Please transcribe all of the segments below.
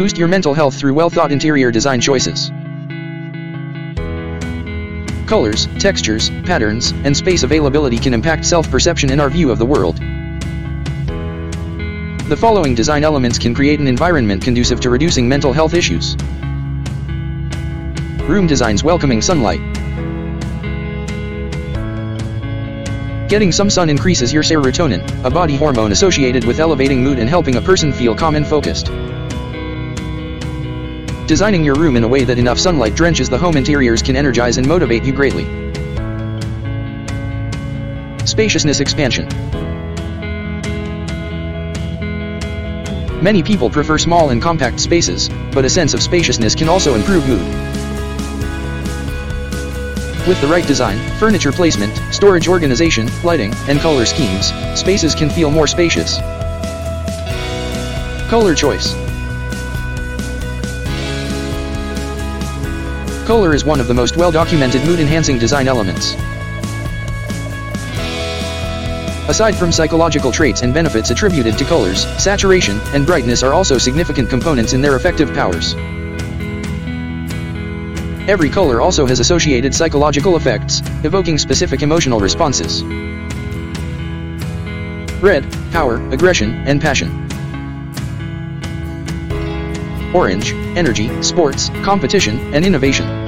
Boost your mental health through well-thought interior design choices. Colors, textures, patterns, and space availability can impact self-perception and our view of the world. The following design elements can create an environment conducive to reducing mental health issues. Room designs welcoming sunlight. Getting some sun increases your serotonin, a body hormone associated with elevating mood and helping a person feel calm and focused. Designing your room in a way that enough sunlight drenches the home interiors can energize and motivate you greatly. Spaciousness expansion. Many people prefer small and compact spaces, but a sense of spaciousness can also improve mood. With the right design, furniture placement, storage organization, lighting, and color schemes, spaces can feel more spacious. Color choice. Color is one of the most well-documented mood-enhancing design elements. Aside from psychological traits and benefits attributed to colors, saturation and brightness are also significant components in their effective powers. Every color also has associated psychological effects, evoking specific emotional responses. Red, power, aggression, and passion. Orange, energy, sports, competition, and innovation.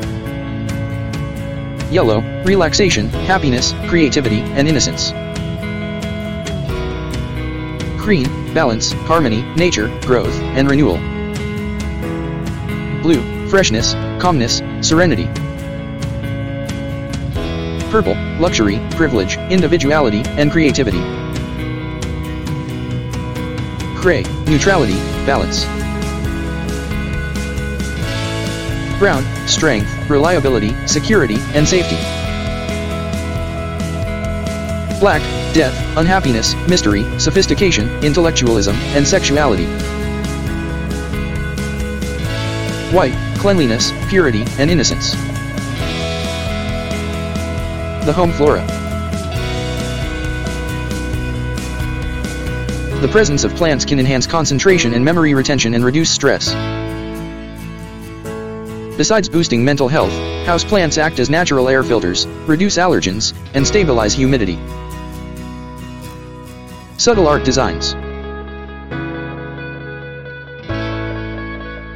Yellow, relaxation, happiness, creativity, and innocence. Green, balance, harmony, nature, growth, and renewal. Blue, freshness, calmness, serenity. Purple, luxury, privilege, individuality, and creativity. Gray, neutrality, balance. Brown, strength, reliability, security, and safety. Black, death, unhappiness, mystery, sophistication, intellectualism, and sexuality. White, cleanliness, purity, and innocence. The home flora. The presence of plants can enhance concentration and memory retention and reduce stress. Besides boosting mental health, houseplants act as natural air filters, reduce allergens, and stabilize humidity. Subtle art designs.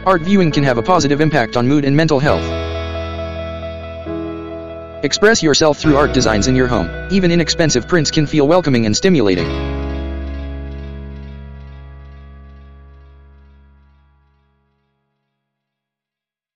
Art viewing can have a positive impact on mood and mental health. Express yourself through art designs in your home. Even inexpensive prints can feel welcoming and stimulating.